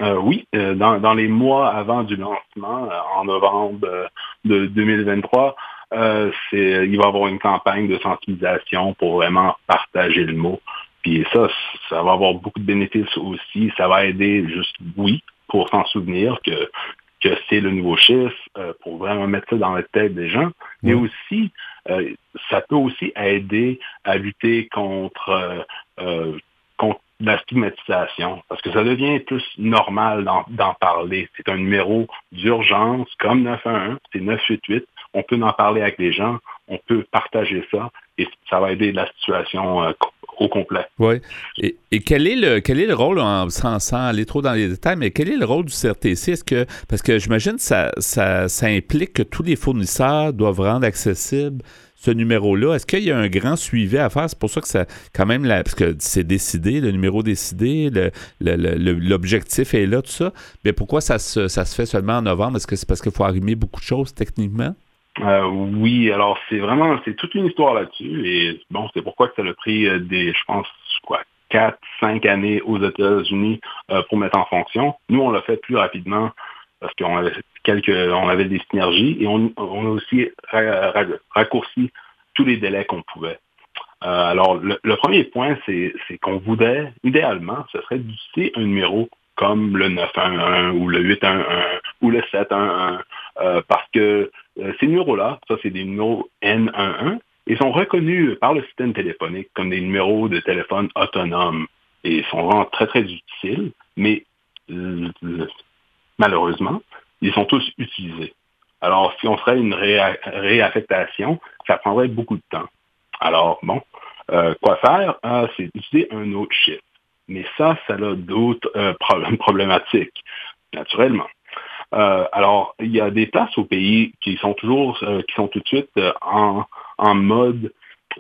G: Euh, oui, euh, dans, dans, les mois avant du lancement, euh, en novembre de 2023, c'est, il va y avoir une campagne de sensibilisation pour vraiment partager le mot. Puis ça, ça va avoir beaucoup de bénéfices aussi. Ça va aider juste, oui, pour s'en souvenir que, que c'est le nouveau chiffre, pour vraiment mettre ça dans la tête des gens. Mais aussi, ça peut aussi aider à lutter contre, contre la stigmatisation, parce que ça devient plus normal d'en parler. C'est un numéro d'urgence comme 911, c'est 988. On peut en parler avec les gens, on peut partager ça et ça va aider la situation euh, au complet.
A: Oui. Et, quel, est le, quel est le rôle, sans, aller trop dans les détails, mais quel est le rôle du CRTC? Est-ce que, parce que j'imagine que ça, ça, ça implique que tous les fournisseurs doivent rendre accessible ce numéro-là? Est-ce qu'il y a un grand suivi à faire? C'est pour ça que ça, quand même, parce que c'est décidé, le numéro décidé, l'objectif est là, tout ça. Mais pourquoi ça se, fait seulement en novembre? Est-ce que c'est parce qu'il faut arrimer beaucoup de choses techniquement?
G: Euh, oui, alors c'est vraiment, c'est toute une histoire là-dessus. Et bon, c'est pourquoi ça a pris euh, des, je pense, quoi, quatre, cinq années aux États-Unis euh, pour mettre en fonction. Nous, on l'a fait plus rapidement parce qu'on avait quelques, on avait des synergies et on, a aussi raccourci tous les délais qu'on pouvait. Euh, alors, le, premier point, c'est qu'on voudrait, idéalement, ce serait d'utiliser un numéro comme le 911 ou le 811 ou le 711, euh, parce que euh, ces numéros-là, ça c'est des numéros N11, ils sont reconnus par le système téléphonique comme des numéros de téléphone autonomes et sont vraiment très, très utiles, mais malheureusement, ils sont tous utilisés. Alors, si on ferait une réaffectation, ça prendrait beaucoup de temps. Alors, bon, euh, quoi faire? Euh, c'est utiliser un autre chiffre. Mais ça, ça a d'autres euh, problèmes problématiques, naturellement. alors, il y a des places au pays qui sont toujours, qui sont tout de suite en, mode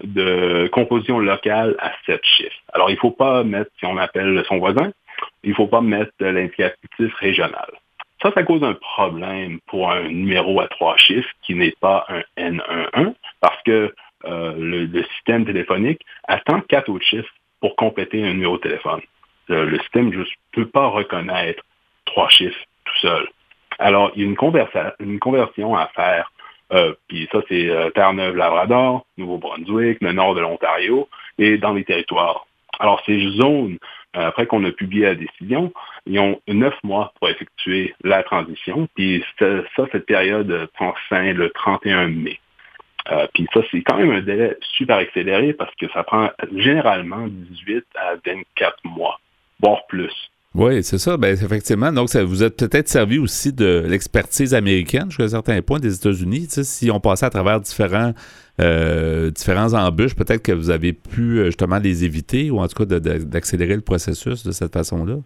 G: de composition locale à sept chiffres. Alors, il ne faut pas mettre, si on appelle son voisin, il ne faut pas mettre l'indicatif régional. Ça, ça cause un problème pour un numéro à trois chiffres qui n'est pas un N11 parce que euh, le, système téléphonique attend quatre autres chiffres pour compléter un numéro de téléphone. Le, système ne peut pas reconnaître trois chiffres tout seul. Alors, il y a une, une conversion à faire euh, puis ça, c'est euh, Terre-Neuve-Labrador, Nouveau-Brunswick, le nord de l'Ontario et dans les territoires. Alors, ces zones, euh, après qu'on a publié la décision, ils ont neuf mois pour effectuer la transition. Puis ça, cette période prend fin le 31 mai. puis ça, c'est quand même un délai super accéléré parce que ça prend généralement 18 à 24 mois, voire plus.
A: Oui, c'est ça. Ben, effectivement. Donc, ça vous êtes peut-être servi aussi de l'expertise américaine jusqu'à un certain point des États-Unis. si on passait à travers différents, euh, différents embûches, peut-être que vous avez pu euh, justement les éviter ou en tout cas d'accélérer le processus de cette façon-là?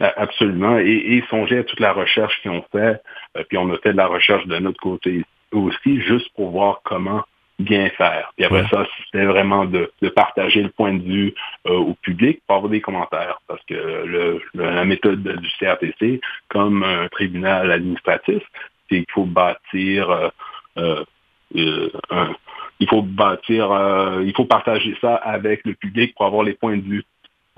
G: Absolument. Et, songer à toute la recherche qu'ils ont fait. Euh, puis on a fait de la recherche de notre côté aussi, juste pour voir comment bien faire. Puis après ça, c'était vraiment de, partager le point de vue euh, au public pour avoir des commentaires. Parce que le, la méthode du CRTC, comme un tribunal administratif, c'est qu'il faut bâtir euh, euh, un, il faut bâtir, il faut partager ça avec le public pour avoir les points de vue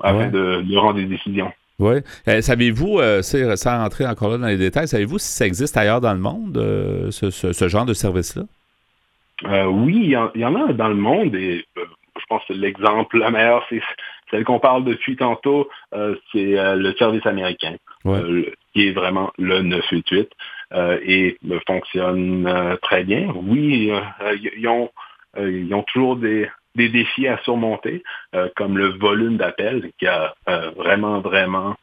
G: afin de, rendre des décisions.
A: Oui. savez-vous, sans rentrer encore là dans les détails, savez-vous si ça existe ailleurs dans le monde, ce genre de service-là?
G: Euh, oui, il y, en, a dans le monde et euh, je pense que l'exemple le meilleur, c'est celle qu'on parle depuis tantôt, euh, c'est le service américain, qui est vraiment le 988 et fonctionne très bien. Oui, ils ont, ont toujours des, des défis à surmonter, comme le volume d'appels qui a vraiment, vraiment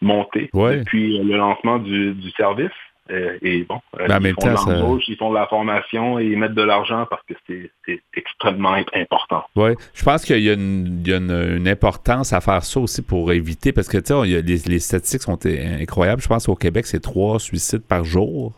G: monté depuis le lancement du, du service. Euh, et bon, euh, ils, font ils font de la formation et ils mettent de l'argent parce que c'est extrêmement important.
A: Oui, je pense qu'il y a, une, importance à faire ça aussi pour éviter, parce que tu sais, les, statistiques sont incroyables. Je pense qu'au Québec, c'est trois suicides par jour.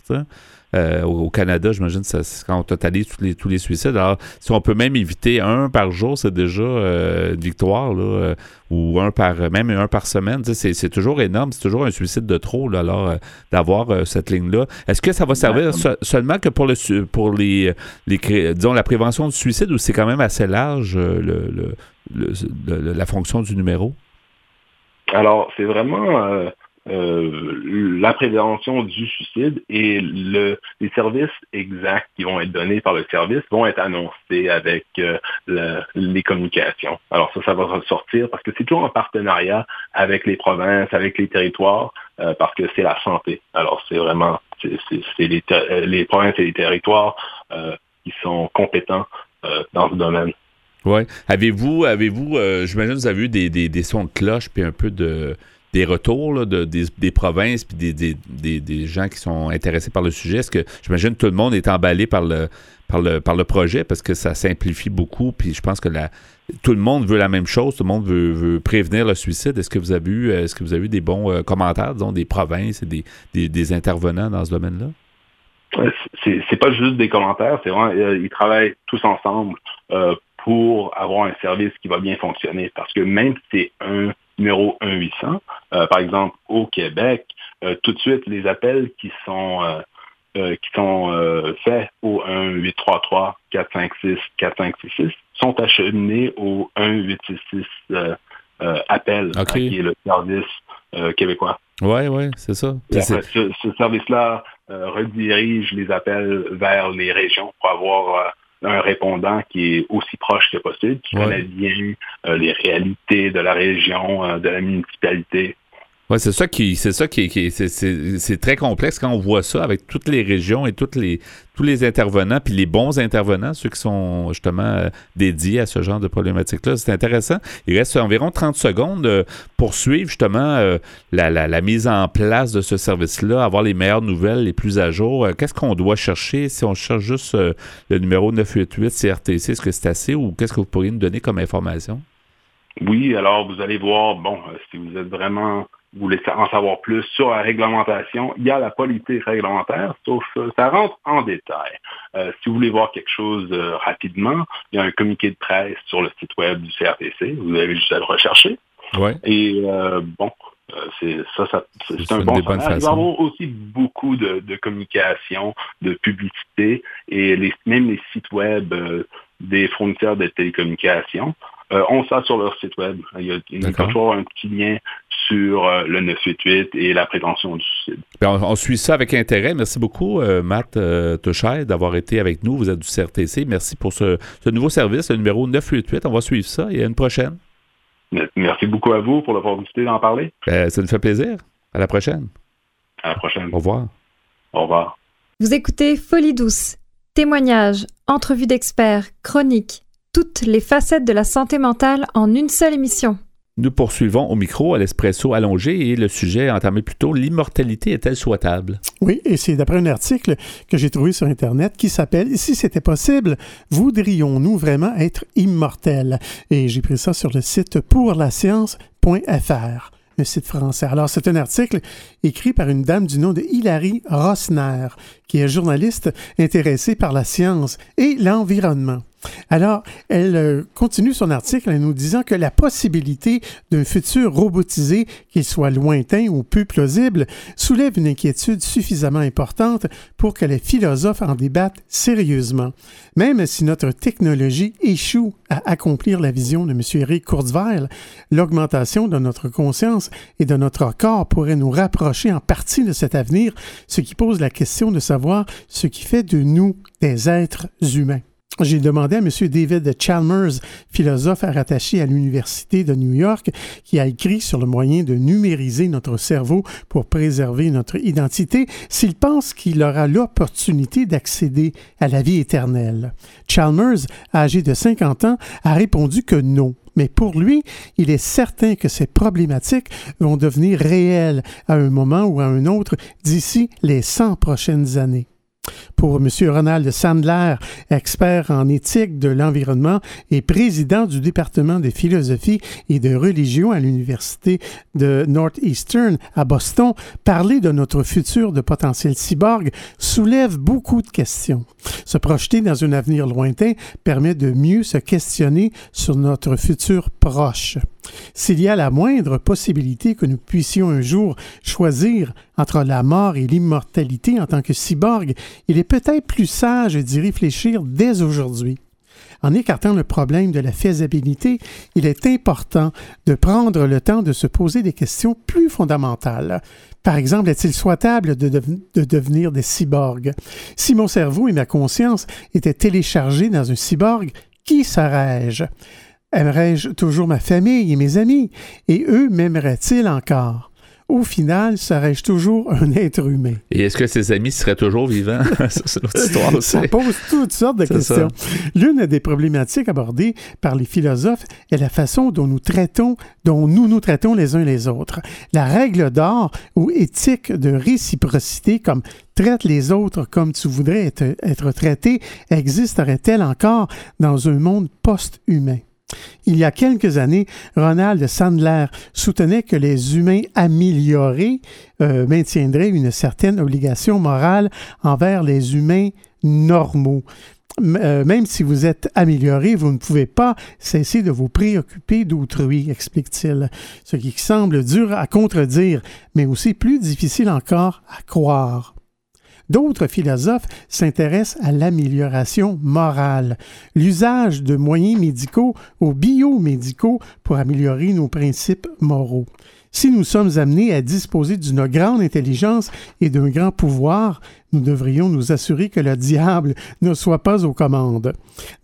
A: Euh, au Canada, j'imagine, quand on totalise tous les, tous les suicides. Alors, si on peut même éviter un par jour, c'est déjà euh, une victoire, là, euh, ou un par, même un par semaine. C'est toujours énorme, c'est toujours un suicide de trop, là, alors, d'avoir cette ligne-là. Est-ce que ça va servir seulement que pour, le, pour les, les, disons, la prévention du suicide, ou c'est quand même assez large, le, la fonction du numéro?
G: Alors, c'est vraiment euh, la prévention du suicide et le, les services exacts qui vont être donnés par le service vont être annoncés avec euh, les communications. Alors ça, ça va ressortir parce que c'est toujours en partenariat avec les provinces, avec les territoires, euh, parce que c'est la santé. Alors c'est vraiment c'est les, provinces et les territoires qui sont compétents dans ce domaine.
A: Oui. Avez-vous, avez-vous, j'imagine que vous avez eu des, des sons de cloche puis un peu de des retours de, des, provinces puis des, des, gens qui sont intéressés par le sujet? Est-ce que j'imagine tout le monde est emballé par le, par le, par le projet parce que ça simplifie beaucoup, puis je pense que tout le monde veut la même chose, tout le monde veut, prévenir le suicide. Est-ce que vous avez eu, est-ce que vous avez eu des bons euh, commentaires, disons, des provinces et des, des, intervenants dans ce domaine-là?
G: C'est pas juste des commentaires, c'est vraiment, euh, ils travaillent tous ensemble euh, pour avoir un service qui va bien fonctionner. Parce que même si c'est un numéro 1-800. Euh, par exemple, au Québec, euh, tout de suite, les appels qui sont euh, qui sont faits au 1-833 456 4566 sont acheminés au 1-866 appel, qui est le service québécois.
A: Oui, oui, c'est ça.
G: ce, ce service-là redirige les appels vers les régions pour avoir un répondant qui est aussi proche que possible, qui connaît bien euh, les réalités de la région, euh, de la municipalité.
A: Oui, c'est ça qui, c'est ça qui, qui c'est très complexe quand on voit ça avec toutes les régions et toutes les, tous les intervenants, puis les bons intervenants, ceux qui sont justement euh, dédiés à ce genre de problématique-là. C'est intéressant. Il reste environ 30 secondes euh, pour suivre justement euh, la, la, mise en place de ce service-là, avoir les meilleures nouvelles, les plus à jour. Qu'est-ce qu'on doit chercher? Si on cherche juste le numéro 988 CRTC? Est-ce que c'est assez ou qu'est-ce que vous pourriez nous donner comme information?
G: Oui, alors vous allez voir, bon, si vous êtes vraiment voulez en savoir plus sur la réglementation, il y a la politique réglementaire, sauf ça rentre en détail. si vous voulez voir quelque chose rapidement, il y a un communiqué de presse sur le site web du CRTC, vous avez juste à le rechercher.
A: Ouais.
G: Et bon, c'est ça, ça c'est un bon va y avoir aussi beaucoup de, de, communication, de publicité et les, même les sites web des fournisseurs de télécommunications euh, on ça sur leur site web. Il y a, toujours un petit lien sur euh, le 988 et la prévention du suicide.
A: On, suit ça avec intérêt. Merci beaucoup, euh, Matt euh, d'avoir été avec nous. Vous êtes du CRTC. Merci pour ce, nouveau service, le numéro 988. On va suivre ça et à une prochaine.
G: Merci beaucoup à vous pour l'opportunité d'en parler.
A: Ben, ça nous fait plaisir. À la prochaine.
G: À la prochaine.
A: Au revoir.
G: Au revoir.
H: Vous écoutez Folie douce. Témoignages, entrevues d'experts, chroniques toutes les facettes de la santé mentale en une seule émission.
A: Nous poursuivons au micro à l'espresso allongé et le sujet entamé plus tôt, l'immortalité est-elle souhaitable?
B: Oui, et c'est d'après un article que j'ai trouvé sur Internet qui s'appelle Si c'était possible, voudrions-nous vraiment être immortels? Et j'ai pris ça sur le site pourlascience.fr le site français. Alors, c'est un article écrit par une dame du nom de Hilary Rossner, qui est journaliste intéressée par la science et l'environnement. Alors, elle euh, continue son article en nous disant que la possibilité d'un futur robotisé, qu'il soit lointain ou peu plausible, soulève une inquiétude suffisamment importante pour que les philosophes en débattent sérieusement. Même si notre technologie échoue à accomplir la vision de M. Eric Kurzweil, l'augmentation de notre conscience et de notre corps pourrait nous rapprocher en partie de cet avenir, ce qui pose la question de savoir ce qui fait de nous des êtres humains. J'ai demandé à M. David Chalmers, philosophe rattaché à l'Université de New York, qui a écrit sur le moyen de numériser notre cerveau pour préserver notre identité, s'il pense qu'il aura l'opportunité d'accéder à la vie éternelle. Chalmers, âgé de 50 ans, a répondu que non. Mais pour lui, il est certain que ces problématiques vont devenir réelles à un moment ou à un autre d'ici les 100 prochaines années. Pour M. Ronald Sandler, expert en éthique de l'environnement et président du département de philosophie et de religion à l'Université de Northeastern à Boston, parler de notre futur de potentiel cyborg soulève beaucoup de questions. Se projeter dans un avenir lointain permet de mieux se questionner sur notre futur proche. S'il y a la moindre possibilité que nous puissions un jour choisir entre la mort et l'immortalité en tant que cyborg, il est peut-être plus sage d'y réfléchir dès aujourd'hui. En écartant le problème de la faisabilité, il est important de prendre le temps de se poser des questions plus fondamentales. Par exemple, est-il souhaitable de, de, devenir des cyborgs? Si mon cerveau et ma conscience étaient téléchargés dans un cyborg, qui serais-je? Aimerais-je toujours ma famille et mes amis? Et eux m'aimeraient-ils encore? Au final, serais-je toujours un être humain?
A: Et est-ce que ses amis seraient toujours vivants? c'est
B: notre histoire aussi. Ça pose toutes sortes de questions. L'une des problématiques abordées par les philosophes est la façon dont nous traitons, dont nous nous traitons les uns les autres. La règle d'or ou éthique de réciprocité comme traite les autres comme tu voudrais être, être traité existerait-elle encore dans un monde post-humain? Il y a quelques années, Ronald Sandler soutenait que les humains améliorés euh, maintiendraient une certaine obligation morale envers les humains normaux. Euh, même si vous êtes amélioré, vous ne pouvez pas cesser de vous préoccuper d'autrui, explique-t-il, ce qui semble dur à contredire, mais aussi plus difficile encore à croire. D'autres philosophes s'intéressent à l'amélioration morale, l'usage de moyens médicaux ou biomédicaux pour améliorer nos principes moraux. Si nous sommes amenés à disposer d'une grande intelligence et d'un grand pouvoir, nous devrions nous assurer que le diable ne soit pas aux commandes.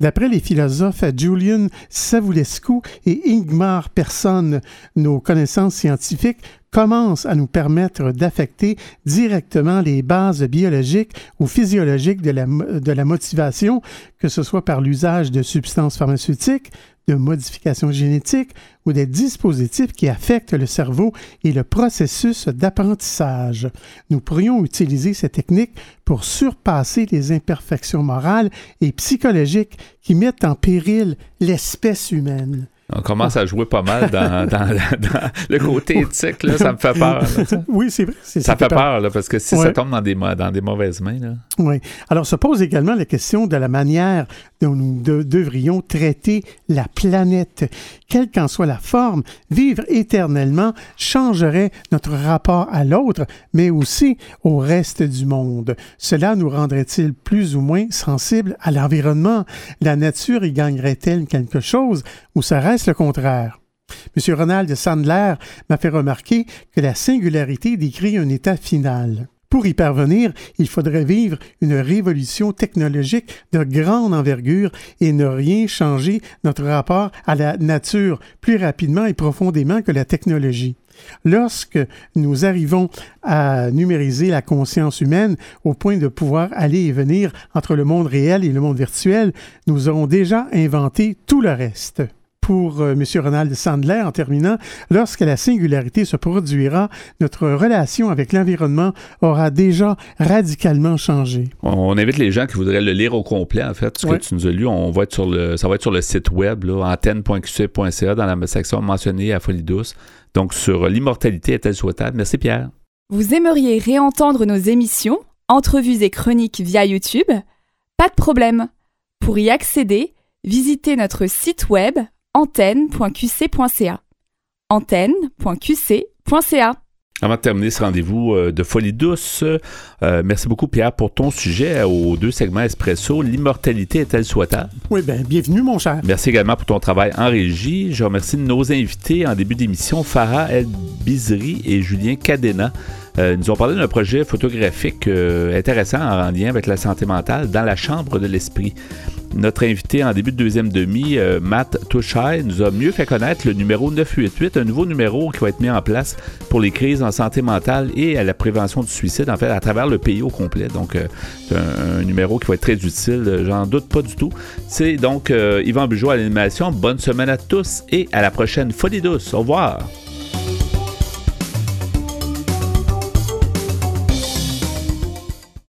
B: D'après les philosophes Julian Savulescu et Ingmar Persson, nos connaissances scientifiques commencent à nous permettre d'affecter directement les bases biologiques ou physiologiques de la, de la motivation, que ce soit par l'usage de substances pharmaceutiques, de modifications génétiques ou des dispositifs qui affectent le cerveau et le processus d'apprentissage. Nous pourrions utiliser ces techniques pour surpasser les imperfections morales et psychologiques qui mettent en péril l'espèce humaine.
A: On commence à jouer pas mal dans, le côté éthique, là, ça me fait peur.
B: oui, c'est vrai.
A: Ça fait peur, là, parce que si ça tombe dans des, dans des mauvaises mains. Là.
B: Oui. Alors, se pose également la question de la manière dont nous devrions traiter la planète. Quelle qu'en soit la forme, vivre éternellement changerait notre rapport à l'autre, mais aussi au reste du monde. Cela nous rendrait-il plus ou moins sensibles à l'environnement? La nature y gagnerait-elle quelque chose ou le contraire? M. Ronald Sandler m'a fait remarquer que la singularité décrit un état final. Pour y parvenir, il faudrait vivre une révolution technologique de grande envergure et ne rien changer notre rapport à la nature plus rapidement et profondément que la technologie. Lorsque nous arrivons à numériser la conscience humaine au point de pouvoir aller et venir entre le monde réel et le monde virtuel, nous aurons déjà inventé tout le reste pour euh, M. Ronald Sandler en terminant, lorsque la singularité se produira, notre relation avec l'environnement aura déjà radicalement changé.
A: On invite les gens qui voudraient le lire au complet, en fait, ce que tu nous as lu. On va être sur le, ça va être sur le site web, antenne.qc.ca, dans la section mentionnée à Folie Douce. Donc, sur l'immortalité est-elle souhaitable? Merci, Pierre.
I: Vous aimeriez réentendre nos émissions, entrevues et chroniques via YouTube? Pas de problème. Pour y accéder, visitez notre site web antenne.qc.ca. antenne.qc.ca.
A: Avant de terminer ce rendez-vous euh, de folie douce, euh, merci beaucoup Pierre pour ton sujet aux deux segments Espresso. L'immortalité est-elle souhaitable?
B: Oui, bien, bienvenue mon cher.
A: Merci également pour ton travail en régie. Je remercie nos invités en début d'émission, Farah El Bizri et Julien Cadena. Euh, ils nous ont parlé d'un projet photographique intéressant en lien avec la santé mentale dans la chambre de l'esprit. Notre invité en début de deuxième demi, euh, Matt Touchai, nous a mieux fait connaître le numéro 988, un nouveau numéro qui va être mis en place pour les crises en santé mentale et à la prévention du suicide, en fait, à travers le pays au complet. Donc, euh, c'est un, numéro qui va être très utile, j'en doute pas du tout. C'est donc euh, Yvan Bugeaud à l'animation. Bonne semaine à tous et à la prochaine Folie douce. Au revoir.